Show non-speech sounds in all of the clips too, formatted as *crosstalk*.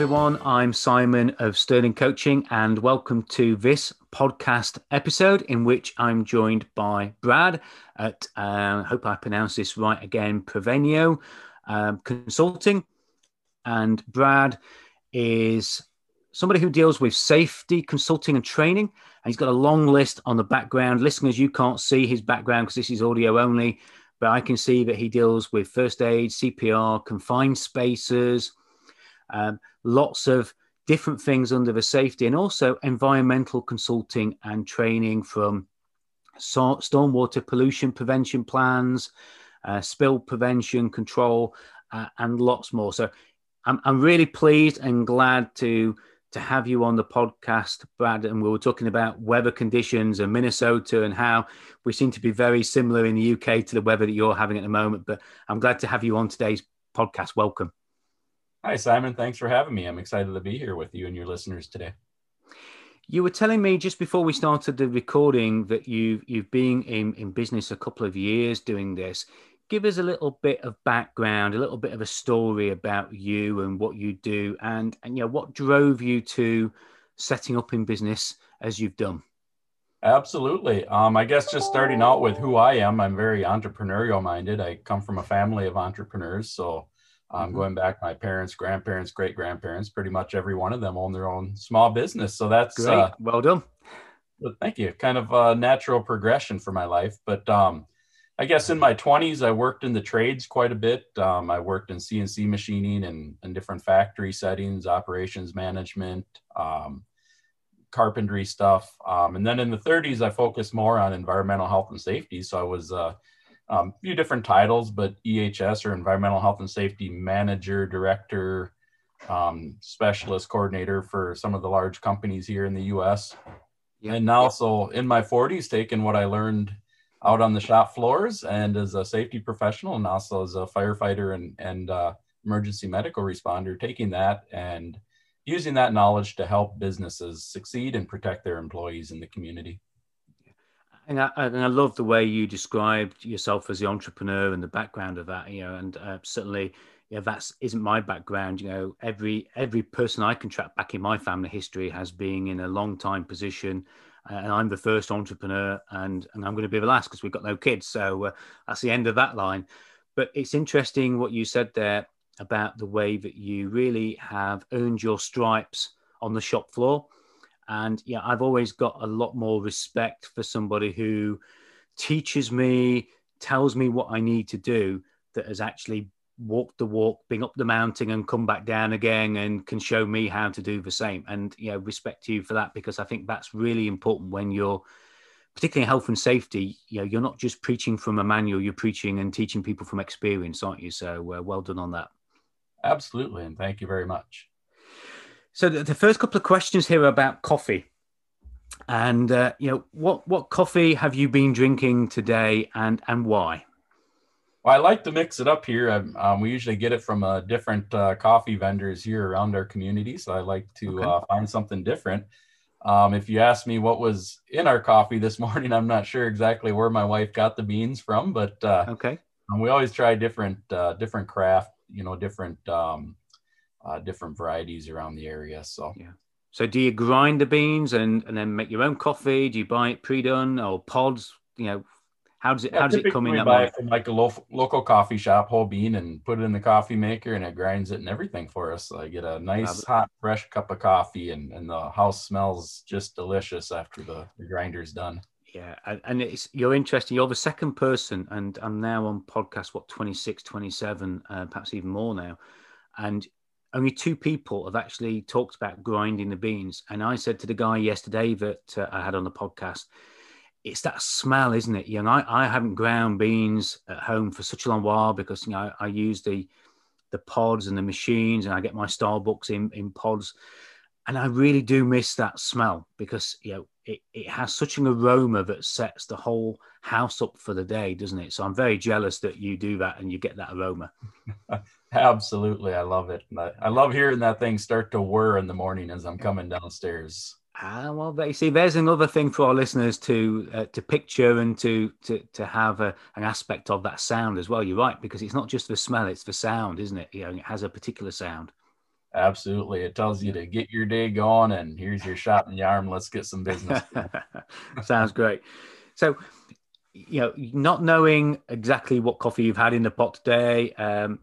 Everyone, I'm Simon of Sterling Coaching, and welcome to this podcast episode in which I'm joined by Brad at, uh, hope I pronounce this right again, Prevenio um, Consulting. And Brad is somebody who deals with safety consulting and training. And he's got a long list on the background. Listeners, you can't see his background because this is audio only, but I can see that he deals with first aid, CPR, confined spaces, um, lots of different things under the safety, and also environmental consulting and training from stormwater pollution prevention plans, uh, spill prevention control, uh, and lots more. So I'm, I'm really pleased and glad to to have you on the podcast, Brad. And we were talking about weather conditions in Minnesota and how we seem to be very similar in the UK to the weather that you're having at the moment. But I'm glad to have you on today's podcast. Welcome. Hi, Simon. Thanks for having me. I'm excited to be here with you and your listeners today. You were telling me just before we started the recording that you've you've been in, in business a couple of years doing this give us a little bit of background, a little bit of a story about you and what you do, and and you know what drove you to setting up in business as you've done. Absolutely. Um, I guess just starting out with who I am, I'm very entrepreneurial minded. I come from a family of entrepreneurs, so um, mm-hmm. going back, my parents, grandparents, great grandparents, pretty much every one of them own their own small business. So that's. Uh, well done. But thank you. Kind of a natural progression for my life, but um, I guess in my 20s, I worked in the trades quite a bit. Um, I worked in CNC machining and, and different factory settings, operations management, um, carpentry stuff. Um, and then in the 30s, I focused more on environmental health and safety. So I was uh, um, a few different titles, but EHS or environmental health and safety manager, director, um, specialist coordinator for some of the large companies here in the US. Yeah. And now, so in my 40s, taking what I learned out on the shop floors and as a safety professional and also as a firefighter and, and uh, emergency medical responder, taking that and using that knowledge to help businesses succeed and protect their employees in the community. And I, and I love the way you described yourself as the entrepreneur and the background of that, you know, and uh, certainly, yeah, that's isn't my background. You know, every every person I can track back in my family history has been in a long time position and I'm the first entrepreneur, and and I'm going to be the last because we've got no kids. So uh, that's the end of that line. But it's interesting what you said there about the way that you really have earned your stripes on the shop floor. And yeah, I've always got a lot more respect for somebody who teaches me, tells me what I need to do, that has actually walked the walk, been up the mountain and come back down again and can show me how to do the same. And, you know, respect you for that because I think that's really important when you're, particularly health and safety, you know, you're not just preaching from a manual, you're preaching and teaching people from experience, aren't you? So uh, well done on that. Absolutely. And thank you very much. So the, the first couple of questions here are about coffee. And, uh, you know, what, what coffee have you been drinking today and, and why? Well, I like to mix it up here. Um, um, we usually get it from uh, different uh, coffee vendors here around our community. So I like to okay. uh, find something different. Um, if you ask me what was in our coffee this *laughs* morning, I'm not sure exactly where my wife got the beans from, but uh, okay. Um, we always try different uh, different craft, you know, different um, uh, different varieties around the area. So yeah. So do you grind the beans and, and then make your own coffee? Do you buy it pre-done or pods? You know, how does it yeah, how does it come in? that buy it from like a lo- local coffee shop, whole bean, and put it in the coffee maker, and it grinds it and everything for us. So I get a nice hot, fresh cup of coffee, and and the house smells just delicious after the, the grinder's done. Yeah, and it's you're interesting. You're the second person, and I'm now on podcast what 26, 27, uh, perhaps even more now, and only two people have actually talked about grinding the beans. And I said to the guy yesterday that uh, I had on the podcast it's that smell, isn't it? You know, I, I haven't ground beans at home for such a long while because you know I, I use the the pods and the machines, and I get my Starbucks in in pods. And I really do miss that smell because you know it, it has such an aroma that sets the whole house up for the day, doesn't it? So I'm very jealous that you do that and you get that aroma. *laughs* Absolutely, I love it. I, I love hearing that thing start to whir in the morning as I'm coming downstairs. Ah, well, you see, there's another thing for our listeners to uh, to picture and to to to have a, an aspect of that sound as well. You're right because it's not just the smell; it's the sound, isn't it? You know, it has a particular sound. Absolutely. It tells you to get your day going and here's your shot in the arm. Let's get some business. *laughs* Sounds great. So, you know, not knowing exactly what coffee you've had in the pot today um,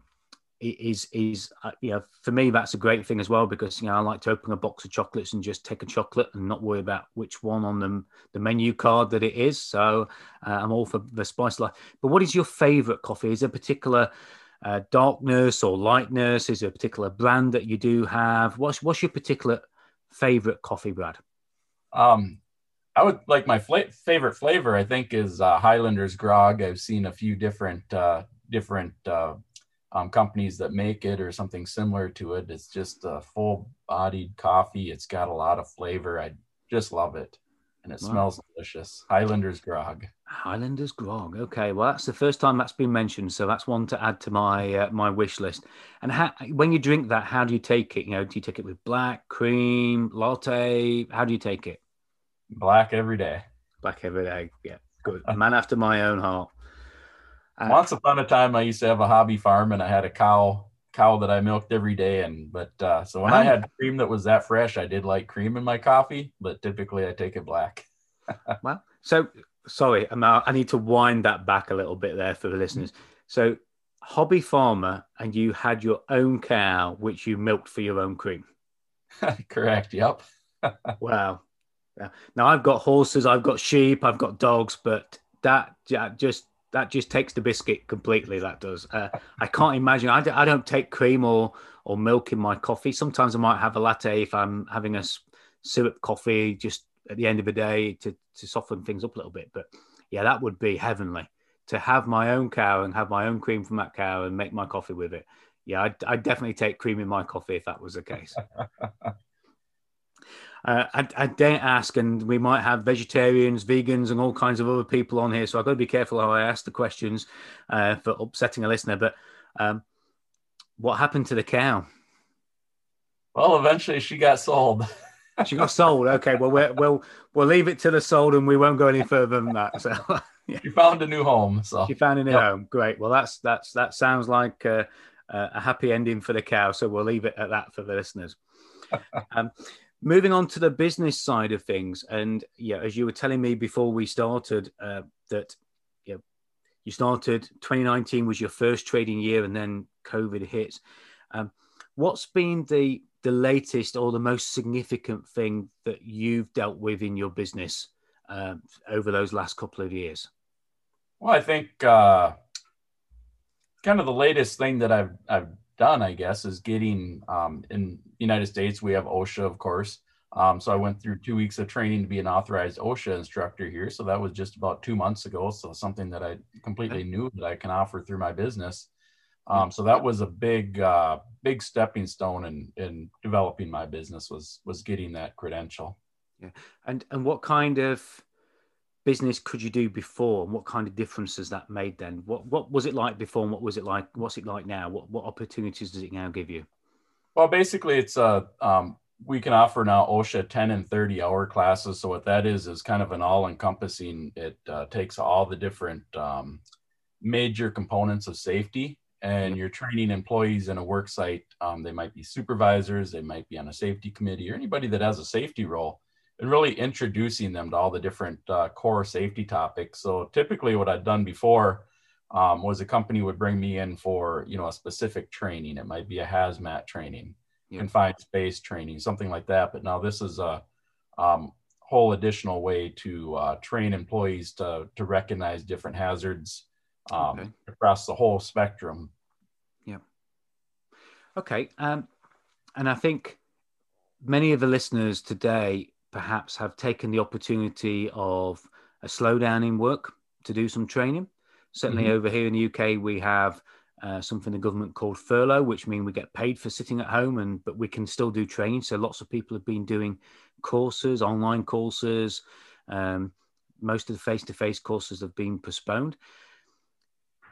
is, is uh, you know, for me, that's a great thing as well because, you know, I like to open a box of chocolates and just take a chocolate and not worry about which one on the, the menu card that it is. So uh, I'm all for the spice life. But what is your favorite coffee? Is there a particular uh, darkness or lightness? Is there a particular brand that you do have? What's what's your particular favorite coffee, Brad? Um, I would like my fla- favorite flavor. I think is uh, Highlander's Grog. I've seen a few different uh, different uh, um, companies that make it or something similar to it. It's just a full-bodied coffee. It's got a lot of flavor. I just love it and it wow. smells delicious. Highlander's Grog. Highlander's Grog. Okay, well that's the first time that's been mentioned, so that's one to add to my uh, my wish list. And how, when you drink that, how do you take it? You know, do you take it with black, cream, latte? How do you take it? Black every day. Black every day. Yeah, good. A *laughs* Man after my own heart. Uh, Once upon a time, I used to have a hobby farm, and I had a cow cow that I milked every day. And but uh, so when I had cream that was that fresh, I did like cream in my coffee, but typically I take it black. *laughs* well, so sorry, I need to wind that back a little bit there for the listeners. So hobby farmer, and you had your own cow, which you milked for your own cream. *laughs* Correct. Yep. *laughs* wow. Yeah. Now I've got horses, I've got sheep, I've got dogs, but that just that just takes the biscuit completely. That does. Uh, I can't imagine. I, I don't take cream or or milk in my coffee. Sometimes I might have a latte if I'm having a syrup coffee just at the end of the day to to soften things up a little bit. But yeah, that would be heavenly to have my own cow and have my own cream from that cow and make my coffee with it. Yeah, I'd, I'd definitely take cream in my coffee if that was the case. *laughs* Uh, I, I dare ask, and we might have vegetarians, vegans, and all kinds of other people on here. So I've got to be careful how I ask the questions uh, for upsetting a listener. But um, what happened to the cow? Well, eventually she got sold. *laughs* she got sold. Okay, well we will we'll leave it to the sold, and we won't go any further than that. So *laughs* yeah. she found a new home. So she found a new yep. home. Great. Well, that's that's that sounds like uh, a happy ending for the cow. So we'll leave it at that for the listeners. Um, *laughs* moving on to the business side of things, and yeah, as you were telling me before we started, uh, that yeah, you started 2019 was your first trading year, and then COVID hit. Um, what's been the the latest or the most significant thing that you've dealt with in your business uh, over those last couple of years? Well, I think uh, kind of the latest thing that I've I've done, I guess, is getting um, in United States. We have OSHA, of course. Um, so I went through two weeks of training to be an authorized OSHA instructor here. So that was just about two months ago. So something that I completely knew that I can offer through my business. Um, so that was a big, uh, big stepping stone in in developing my business was was getting that credential. Yeah, and and what kind of business could you do before and what kind of differences that made then? What what was it like before and what was it like what's it like now? What what opportunities does it now give you? Well basically it's a um, we can offer now osha 10 and 30 hour classes. So what that is is kind of an all encompassing it uh, takes all the different um, major components of safety and you're training employees in a work site. Um, they might be supervisors they might be on a safety committee or anybody that has a safety role and really introducing them to all the different uh, core safety topics. So typically, what I'd done before um, was a company would bring me in for you know a specific training. It might be a hazmat training, yeah. confined space training, something like that. But now this is a um, whole additional way to uh, train employees to to recognize different hazards um, okay. across the whole spectrum. Yeah. Okay. Um, and I think many of the listeners today perhaps have taken the opportunity of a slowdown in work to do some training. Certainly mm-hmm. over here in the UK, we have uh, something the government called furlough, which means we get paid for sitting at home, and but we can still do training. So lots of people have been doing courses, online courses. Um, most of the face-to-face courses have been postponed.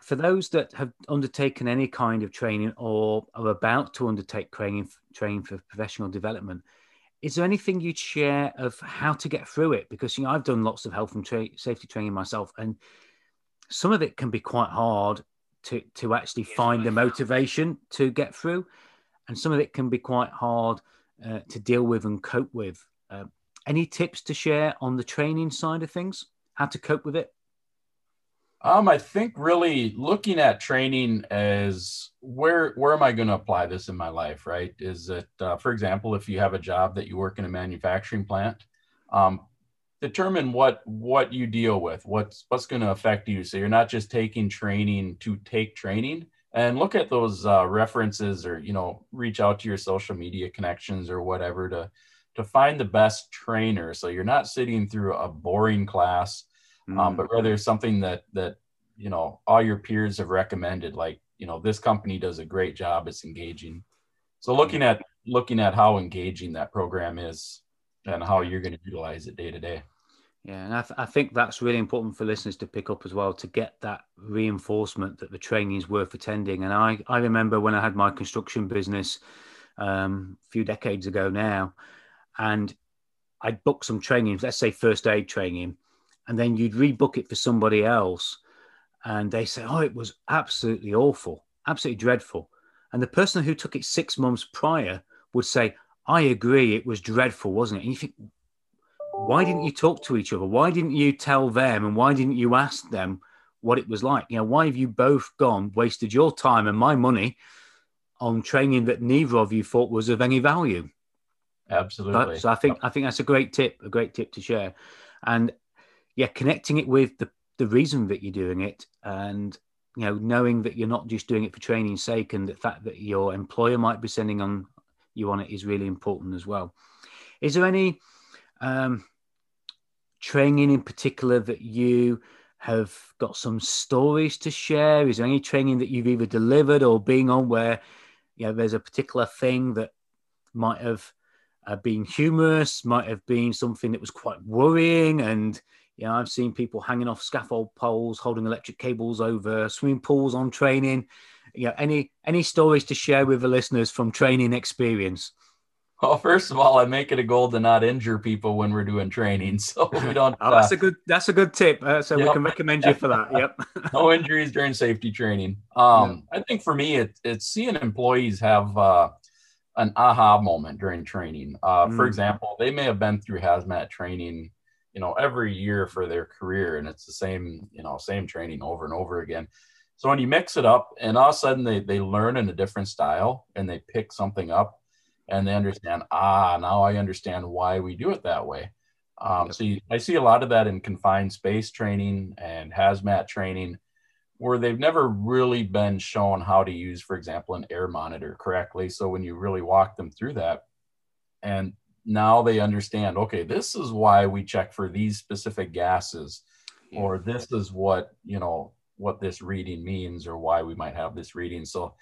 For those that have undertaken any kind of training or are about to undertake training, training for professional development, is there anything you'd share of how to get through it? Because you know I've done lots of health and tra- safety training myself, and some of it can be quite hard to to actually find the motivation to get through, and some of it can be quite hard uh, to deal with and cope with. Uh, any tips to share on the training side of things? How to cope with it? Um, I think really looking at training as where where am I going to apply this in my life? Right? Is it, uh, for example, if you have a job that you work in a manufacturing plant, um, determine what what you deal with what's what's going to affect you so you're not just taking training to take training and look at those uh, references or you know reach out to your social media connections or whatever to to find the best trainer so you're not sitting through a boring class mm. um, but rather something that that you know all your peers have recommended like you know this company does a great job it's engaging so looking at looking at how engaging that program is and how you're going to utilize it day to day. Yeah, and I, th- I, think that's really important for listeners to pick up as well to get that reinforcement that the training is worth attending. And I, I remember when I had my construction business um, a few decades ago now, and I'd book some training, let's say first aid training, and then you'd rebook it for somebody else, and they say, "Oh, it was absolutely awful, absolutely dreadful," and the person who took it six months prior would say, I agree, it was dreadful, wasn't it? And you think, why didn't you talk to each other? Why didn't you tell them? And why didn't you ask them what it was like? You know, why have you both gone, wasted your time and my money on training that neither of you thought was of any value? Absolutely. So, I think I think that's a great tip, a great tip to share. And yeah, connecting it with the, the reason that you're doing it and you know, knowing that you're not just doing it for training's sake and the fact that your employer might be sending on you on it is really important as well. Is there any um, training in particular that you have got some stories to share? Is there any training that you've either delivered or being on where you know there's a particular thing that might have uh, been humorous, might have been something that was quite worrying, and you know I've seen people hanging off scaffold poles, holding electric cables over swimming pools on training you know, any any stories to share with the listeners from training experience? Well, first of all, I make it a goal to not injure people when we're doing training, *laughs* so we don't. oh, that's uh, a good that's a good tip. Uh, so yep. we can recommend you for that. Yep. *laughs* no injuries during safety training. Um, I think for me, it, it's seeing employees have uh, an aha moment during training. Uh, mm. For example, they may have been through hazmat training, you know, every year for their career, and it's the same, you know, same training over and over again. So when you mix it up and all of a sudden they, they learn in a different style and they pick something up and they understand, ah, now I understand why we do it that way. Um, so you, I see a lot of that in confined space training and hazmat training where they've never really been shown how to use, for example, an air monitor correctly. So when you really walk them through that and now they understand, okay, this is why we check for these specific gases or this is what, you know, what this reading means or why we might have this reading. So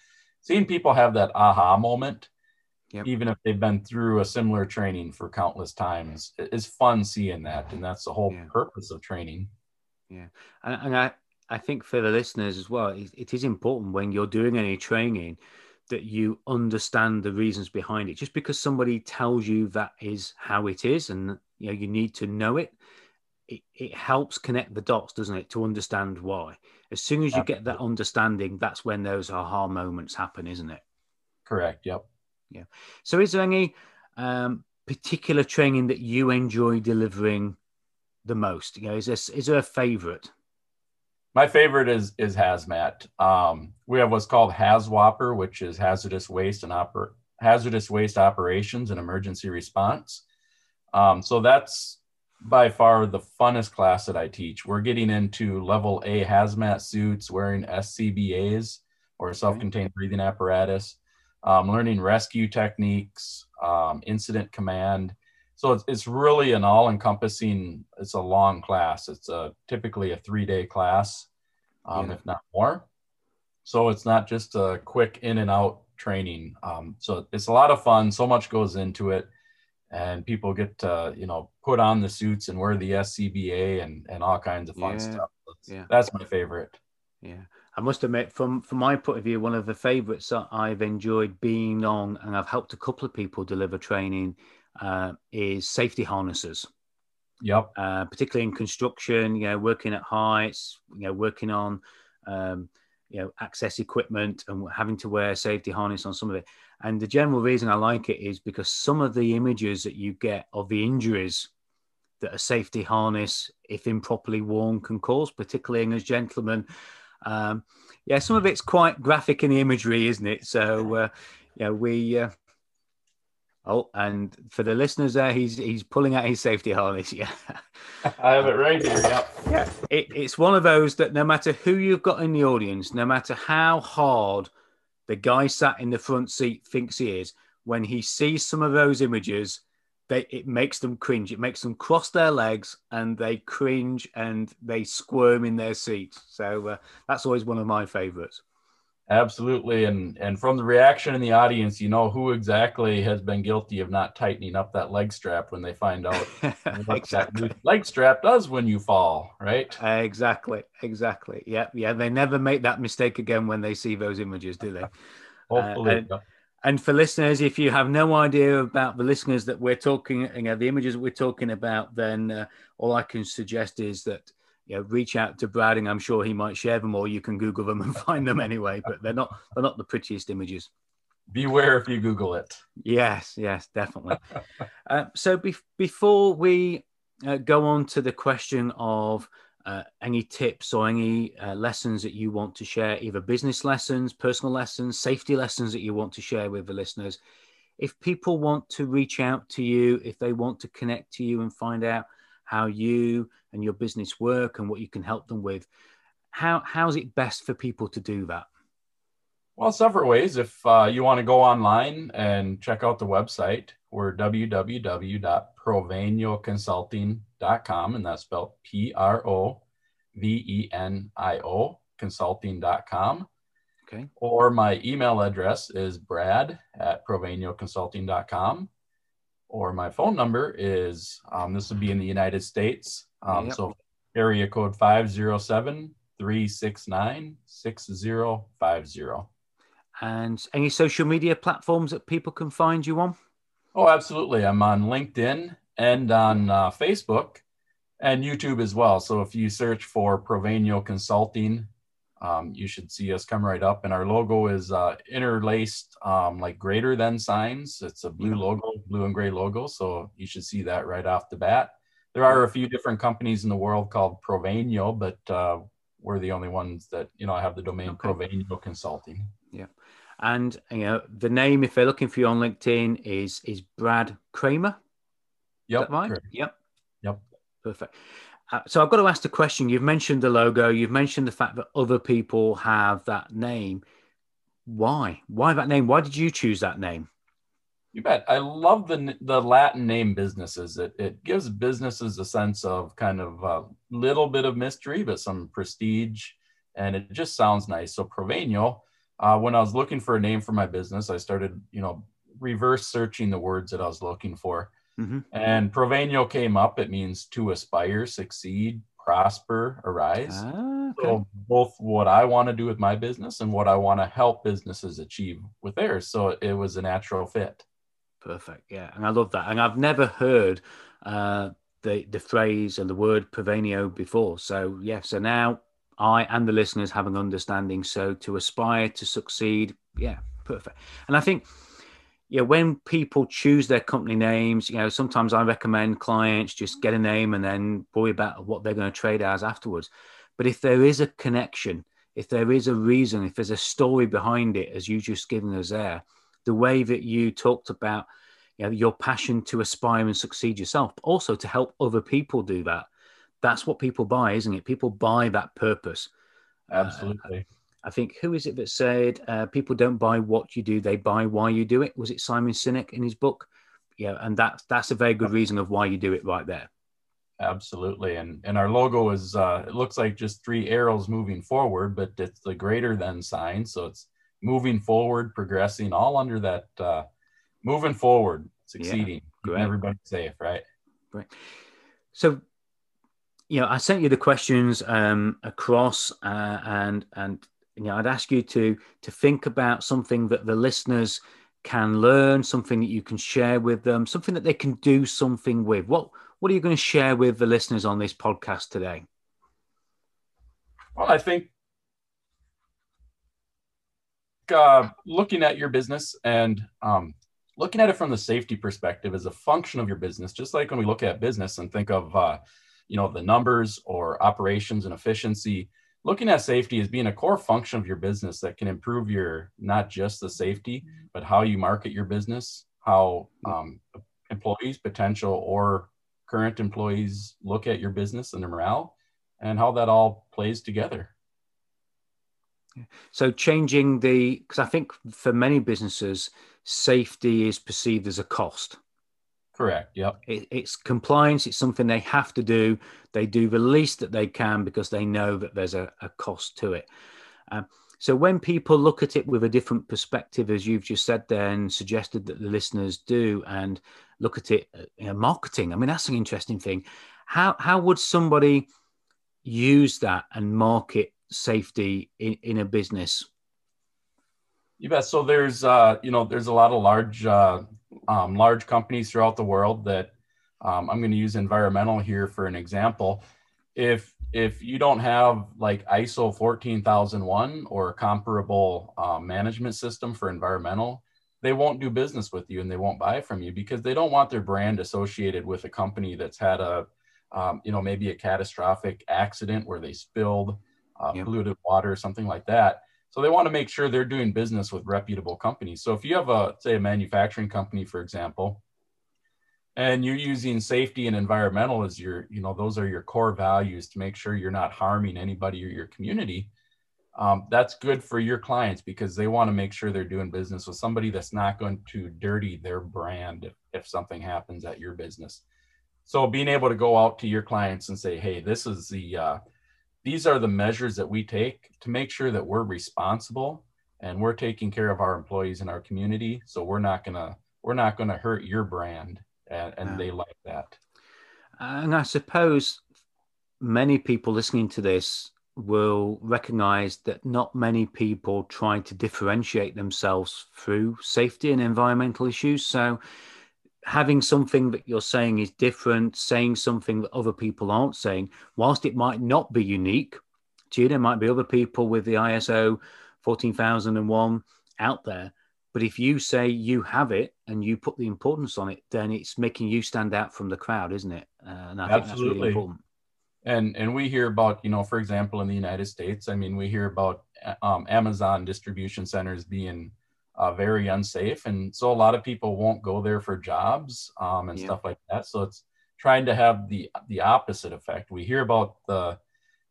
seeing people have that aha moment, yep. even if they've been through a similar training for countless times, is fun seeing that. And that's the whole yeah. purpose of training. Yeah. And, and, I, I think for the listeners as well, it, it is important when you're doing any training that you understand the reasons behind it. Just because somebody tells you that is how it is and you know you need to know it it, it helps connect the dots, doesn't it, to understand why. As soon as you Absolutely. get that understanding, that's when those aha moments happen, isn't it? Correct. Yep. Yeah. So, is there any um, particular training that you enjoy delivering the most? You know, is this is there a favorite? My favorite is is hazmat. Um, we have what's called HAZWOPER, which is hazardous waste and oper- hazardous waste operations and emergency response. Um, so that's by far the funnest class that I teach. We're getting into level A hazmat suits, wearing SCBAs or self-contained breathing apparatus, um, learning rescue techniques, um, incident command. So it's, it's really an all-encompassing. It's a long class. It's a typically a three-day class, um, yeah. if not more. So it's not just a quick in and out training. Um, so it's a lot of fun. So much goes into it, and people get to you know put on the suits and wear the SCBA and and all kinds of fun Yeah. stuff. That's, Yeah. that's my favorite. Yeah, I must admit, from from my point of view, one of the favourites that I've enjoyed being on, and I've helped a couple of people deliver training, uh, is safety harnesses. Yep. uh, particularly in construction, you know, working at heights, you know, working on, um, you know, access equipment and having to wear a safety harness on some of it. And the general reason I like it is because some of the images that you get of the injuries that a safety harness, if improperly worn, can cause, particularly in as gentlemen. Um, yeah, some of it's quite graphic in the imagery, isn't it? So, uh, you know, we. Uh, Oh, and for the listeners there, he's he's pulling out his safety harness. *laughs* Yeah, I have it right here. Yep. yeah. It, it's one of those that no matter who you've got in the audience, no matter how hard the guy sat in the front seat thinks he is, when he sees some of those images, they it makes them cringe. It makes them cross their legs and they cringe and they squirm in their seats. So uh, that's always one of my favorites. Absolutely, and and from the reaction in the audience, you know who exactly has been guilty of not tightening up that leg strap when they find out *laughs* what that exactly. leg strap does when you fall, right? Exactly, exactly. Yeah, yeah. They never make that mistake again when they see those images, do they? *laughs* Hopefully, and- And for listeners, if you have no idea about the listeners that we're talking, you know, the images that we're talking about, then uh, all I can suggest is that you know, reach out to Brad, and I'm sure he might share them, or you can Google them *laughs* and find them anyway. But they're not they're not the prettiest images. beware if you Google it. Yes, yes, definitely. *laughs* uh, so be- before we uh, go on to the question of uh, any tips or any uh, lessons that you want to share, either business lessons, personal lessons, safety lessons that you want to share with the listeners, if people want to reach out to you, if they want to connect to you and find out how you and your business work and what you can help them with, how how's it best for people to do that? Well, several ways. If uh, you want to go online and check out the website, we're www.provenioconsulting.com, and that's spelled P R O V E N I O consulting.com. Okay. Or my email address is brad at provenioconsulting.com. Or my phone number is, um, this would be in the United States. Um, Yep. So area code 507 369 6050. And any social media platforms that people can find you on? Oh, absolutely. I'm on LinkedIn and on uh, Facebook and YouTube as well. So if you search for Provenio Consulting, um, you should see us come right up. And our logo is uh, interlaced, um, like greater than signs. It's a blue logo, blue and gray logo. So you should see that right off the bat. There are a few different companies in the world called Provenio, but uh, we're the only ones that you know have the domain Okay. Provenio Consulting. Yeah. And you know the name, if they're looking for you on LinkedIn, is is Brad Kramer. Yep, right? correct. Yep. Yep. Perfect. Uh, so I've got to ask the question. You've mentioned the logo. You've mentioned the fact that other people have that name. Why? Why that name? Why did you choose that name? You bet. I love the the Latin name businesses. It it gives businesses a sense of kind of a little bit of mystery, but some prestige, and it just sounds nice. So Provenio. Uh, when I was looking for a name for my business, I started, you know, reverse searching the words that I was looking for, hmm and provenio came up. It means to aspire, succeed, prosper, arise. Ah, okay. So both what I want to do with my business and what I want to help businesses achieve with theirs. So it was a natural fit. Perfect. Yeah, and I love that. And I've never heard uh, the the phrase and the word Provenio before. So yeah, so now I and the listeners have an understanding. So to aspire to succeed, yeah, perfect. And I think yeah, when people choose their company names, you know, sometimes I recommend clients just get a name and then worry about what they're going to trade as afterwards. But if there is a connection, if there is a reason, if there's a story behind it, as you just given us there, the way that you talked about you know, your passion to aspire and succeed yourself, but also to help other people do that. That's what people buy, isn't it? People buy that purpose. Uh, Absolutely. I think who is it that said uh, people don't buy what you do, they buy why you do it? Was it Simon Sinek in his book? Yeah, and that's that's a very good reason of why you do it right there. Absolutely, and and our logo is uh, it looks like just three arrows moving forward, but it's the greater than sign, so it's moving forward, progressing, all under that uh, moving forward, succeeding, yeah, everybody safe, right? Right. So, you know, I sent you the questions um, across, uh, and and you know, I'd ask you to to think about something that the listeners can learn, something that you can share with them, something that they can do something with. What what are you going to share with the listeners on this podcast today? Well, I think uh, looking at your business and um, looking at it from the safety perspective as a function of your business, just like when we look at business and think of, uh, you know, the numbers or operations and efficiency, looking at safety as being a core function of your business that can improve your not just the safety, but how you market your business, how um, employees, potential or current employees look at your business and their morale, and how that all plays together. So changing the because I think for many businesses, safety is perceived as a cost. Correct. Yep. It, it's compliance. It's something they have to do. They do the least that they can because they know that there's a, a cost to it. Um, so when people look at it with a different perspective, as you've just said there and suggested that the listeners do, and look at it, you know, marketing. I mean, that's an interesting thing. How how would somebody use that and market safety in, in a business? You bet. So there's uh, you know there's a lot of large uh, um, large companies throughout the world that um, I'm going to use environmental here for an example. If if you don't have like ISO 14001 or a comparable uh, management system for environmental, they won't do business with you and they won't buy from you because they don't want their brand associated with a company that's had a um, you know maybe a catastrophic accident where they spilled uh, yep. polluted water or something like that so they want to make sure they're doing business with reputable companies. So if you have a say a manufacturing company, for example, and you're using safety and environmental as your, you know, those are your core values to make sure you're not harming anybody or your community. Um, that's good for your clients because they want to make sure they're doing business with somebody that's not going to dirty their brand if, something happens at your business. So being able to go out to your clients and say, hey, this is the uh, these are the measures that we take to make sure that we're responsible and we're taking care of our employees in our community. So we're not gonna we're not gonna hurt your brand and, and they like that. And i suppose many people listening to this will recognize that not many people try to differentiate themselves through safety and environmental issues. So having something that you're saying is different, saying something that other people aren't saying, whilst it might not be unique to you, there might be other people with the ISO 14001 out there. But if you say you have it and you put the importance on it, then it's making you stand out from the crowd, isn't it? Uh, and I Absolutely. think that's really important. And and we hear about, you know, for example, in the United States, I mean, we hear about um, Amazon distribution centers being uh, very unsafe. And so a lot of people won't go there for jobs um, and yeah. stuff like that. So it's trying to have the the opposite effect. We hear about the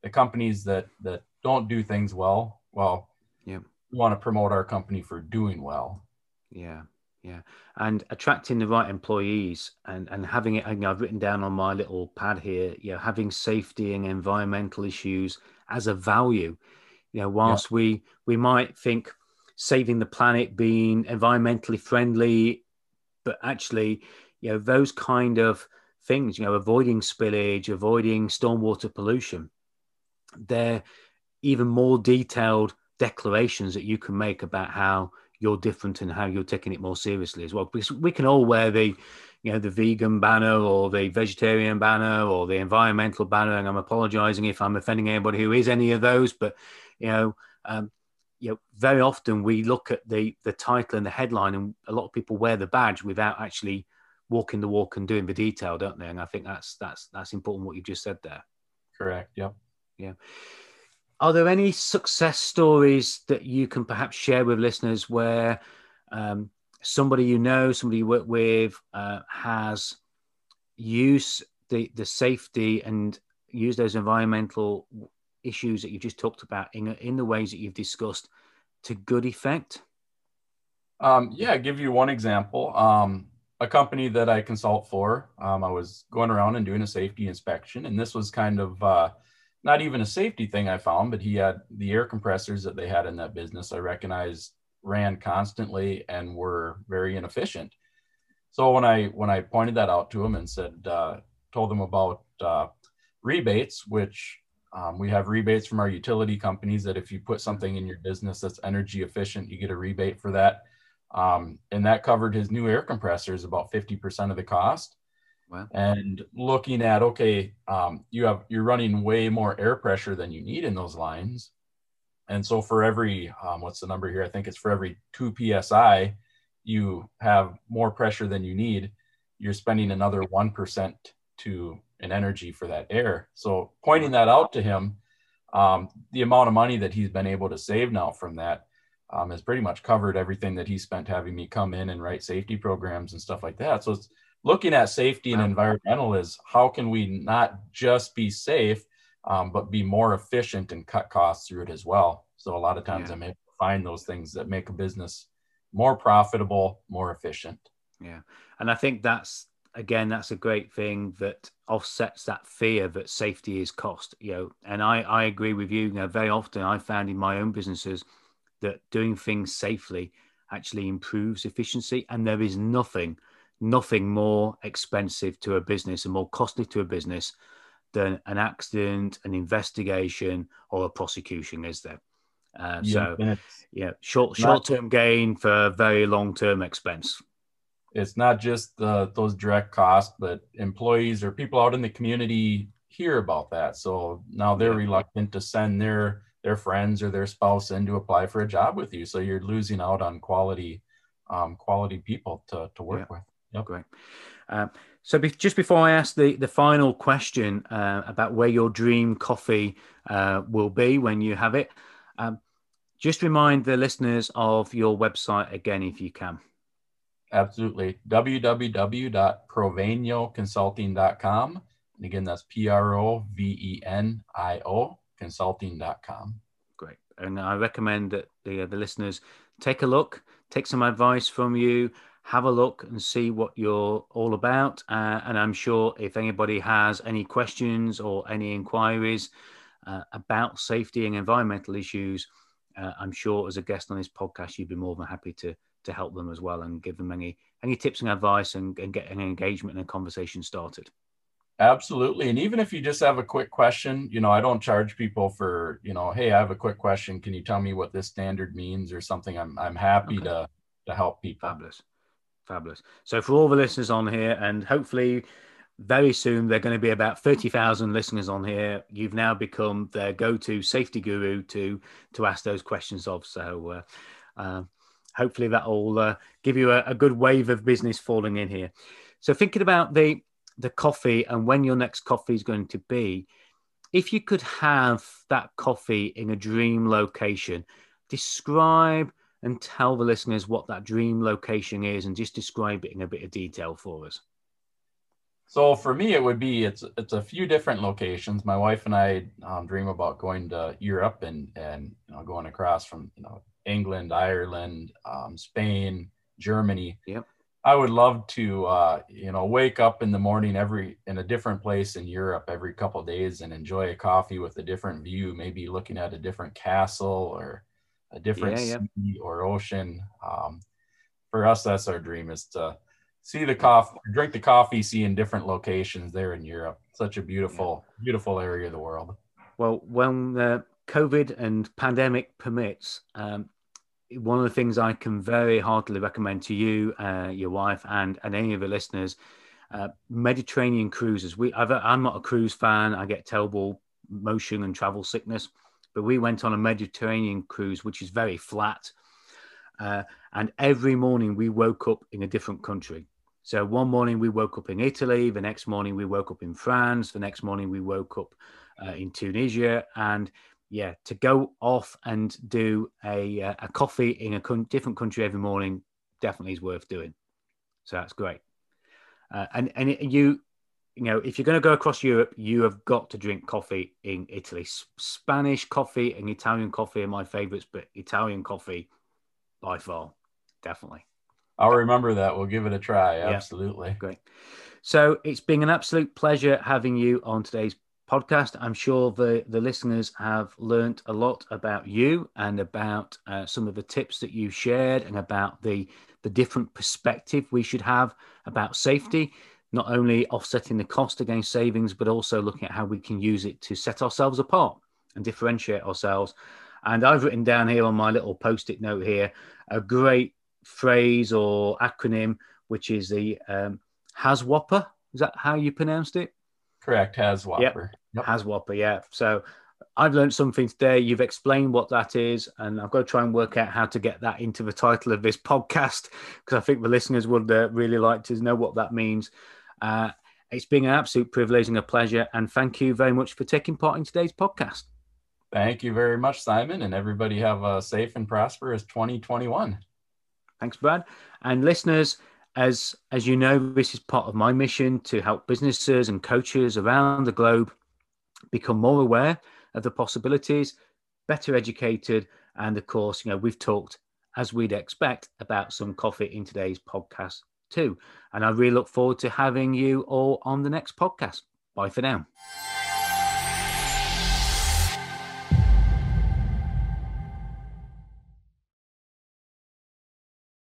the companies that that don't do things well. Well, yeah, we want to promote our company for doing well. Yeah. Yeah, and attracting the right employees and and having it. You know, I've written down on my little pad here. You know, having safety and environmental issues as a value. You know, whilst yeah. we we might think saving the planet, being environmentally friendly, but actually, you know, those kind of things, you know, avoiding spillage, avoiding stormwater pollution, they're even more detailed declarations that you can make about how you're different and how you're taking it more seriously as well. Because we can all wear the, you know, the vegan banner or the vegetarian banner or the environmental banner. And I'm apologizing if I'm offending anybody who is any of those, but, you know, um, you know, very often we look at the the title and the headline, and a lot of people wear the badge without actually walking the walk and doing the detail, don't they? And I think that's that's that's important what you just said there. Correct. Yeah. Yeah. Are there any success stories that you can perhaps share with listeners where um, somebody you know, somebody you work with, uh, has used the the safety and use those environmental issues that you've just talked about in, in the ways that you've discussed to good effect? Um, yeah, give you one example. Um, a company that I consult for. Um, I was going around and doing a safety inspection, and this was kind of uh, not even a safety thing I found, but he had the air compressors that they had in that business. I recognized ran constantly and were very inefficient. So when I when I pointed that out to him and said, uh, told them about uh, rebates, which um, we have rebates from our utility companies that if you put something in your business that's energy efficient, you get a rebate for that. Um, and that covered his new air compressors about 50% of the cost. Wow. And looking at, okay, um, you have, you're running way more air pressure than you need in those lines. And so for every, um, what's the number here? I think it's for every two PSI, you have more pressure than you need. You're spending another 1% to an energy for that air. So pointing that out to him, um, the amount of money that he's been able to save now from that um, has pretty much covered everything that he spent having me come in and write safety programs and stuff like that. So it's looking at safety and environmental is how can we not just be safe, um, but be more efficient and cut costs through it as well. So a lot of times yeah. I'm able to find those things that make a business more profitable, more efficient. Yeah. And I think that's again, that's a great thing that offsets that fear that safety is cost. You know, and I, I agree with you. You know, very often I found in my own businesses that doing things safely actually improves efficiency. And there is nothing, nothing more expensive to a business and more costly to a business than an accident, an investigation, or a prosecution, is there? Uh, yeah, so, yeah, short short term gain for very long term expense. It's not just the, those direct costs, but employees or people out in the community hear about that. So now they're reluctant to send their their friends or their spouse in to apply for a job with you. So you're losing out on quality um, quality people to, to work yeah. with. Yep. Great. Um, so be, just before I ask the, the final question uh, about where your dream coffee uh, will be when you have it, um, just remind the listeners of your website again, if you can. Absolutely. www.provenio.consulting.com. And again, that's P R O V E N I O consulting.com. Great. And I recommend that the, the listeners take a look, take some advice from you, have a look and see what you're all about. Uh, and I'm sure if anybody has any questions or any inquiries uh, about safety and environmental issues, uh, I'm sure as a guest on this podcast, you'd be more than happy to to help them as well and give them any any tips and advice and, and get an engagement and a conversation started. Absolutely. And even if you just have a quick question, you know, I don't charge people for, you know, hey, I have a quick question. Can you tell me what this standard means or something? I'm I'm happy okay. to to help people. Fabulous. Fabulous. So for all the listeners on here, and hopefully very soon there are going to be about 30,000 listeners on here. You've now become their go-to safety guru to to ask those questions of. So uh, uh, hopefully that'll uh, give you a, a, good wave of business falling in here. So thinking about the the coffee and when your next coffee is going to be, if you could have that coffee in a dream location, describe and tell the listeners what that dream location is and just describe it in a bit of detail for us. So for me, it would be it's it's a few different locations. My wife and I um, dream about going to Europe and and you know, going across from you know England, Ireland, um, Spain, Germany. Yep. I would love to uh, you know wake up in the morning every in a different place in Europe every couple days and enjoy a coffee with a different view, maybe looking at a different castle or a different yeah, sea or ocean. Um, for us, that's our dream is to see the coffee, drink the coffee, see in different locations there in Europe. Such a beautiful, yeah. beautiful area of the world. Well, when uh, COVID and pandemic permits, um, one of the things I can very heartily recommend to you, uh, your wife, and and any of the listeners, uh, Mediterranean cruises. We, i am not a cruise fan. I get terrible motion and travel sickness, but we went on a Mediterranean cruise, which is very flat. Uh, and every morning we woke up in a different country. So one morning we woke up in Italy, the next morning we woke up in France, the next morning we woke up uh, in Tunisia, and yeah, to go off and do a uh, a coffee in a con- different country every morning definitely is worth doing. So that's great. Uh, and and you you know if you're going to go across Europe, you have got to drink coffee in Italy. S- Spanish coffee and Italian coffee are my favorites, but Italian coffee by far, definitely. I'll remember that. We'll give it a try. Absolutely. Yeah. Great. So it's been an absolute pleasure having you on today's podcast. I'm sure the, the listeners have learned a lot about you and about uh, some of the tips that you shared and about the, the different perspective we should have about safety, not only offsetting the cost against savings, but also looking at how we can use it to set ourselves apart and differentiate ourselves. And I've written down here on my little post it note here a great phrase or acronym, which is the um, HAZWOPER. Is that how you pronounced it? Correct, HAZWOPER. Yep. Yep. HAZWOPER, yeah. So I've learned something today. You've explained what that is, and I've got to try and work out how to get that into the title of this *laughs* podcast because I think the listeners would uh, really like to know what that means. Uh, it's been an absolute privilege and a pleasure, and thank you very much for taking part in today's podcast. Thank you very much, Simon, and everybody have a safe and prosperous 2021. Thanks, Brad. And listeners, as as you know, this is part of my mission to help businesses and coaches around the globe become more aware of the possibilities, better educated, and of course, you know, we've talked as we'd expect about some coffee in today's podcast too. And I really look forward to having you all on the next podcast. Bye for now.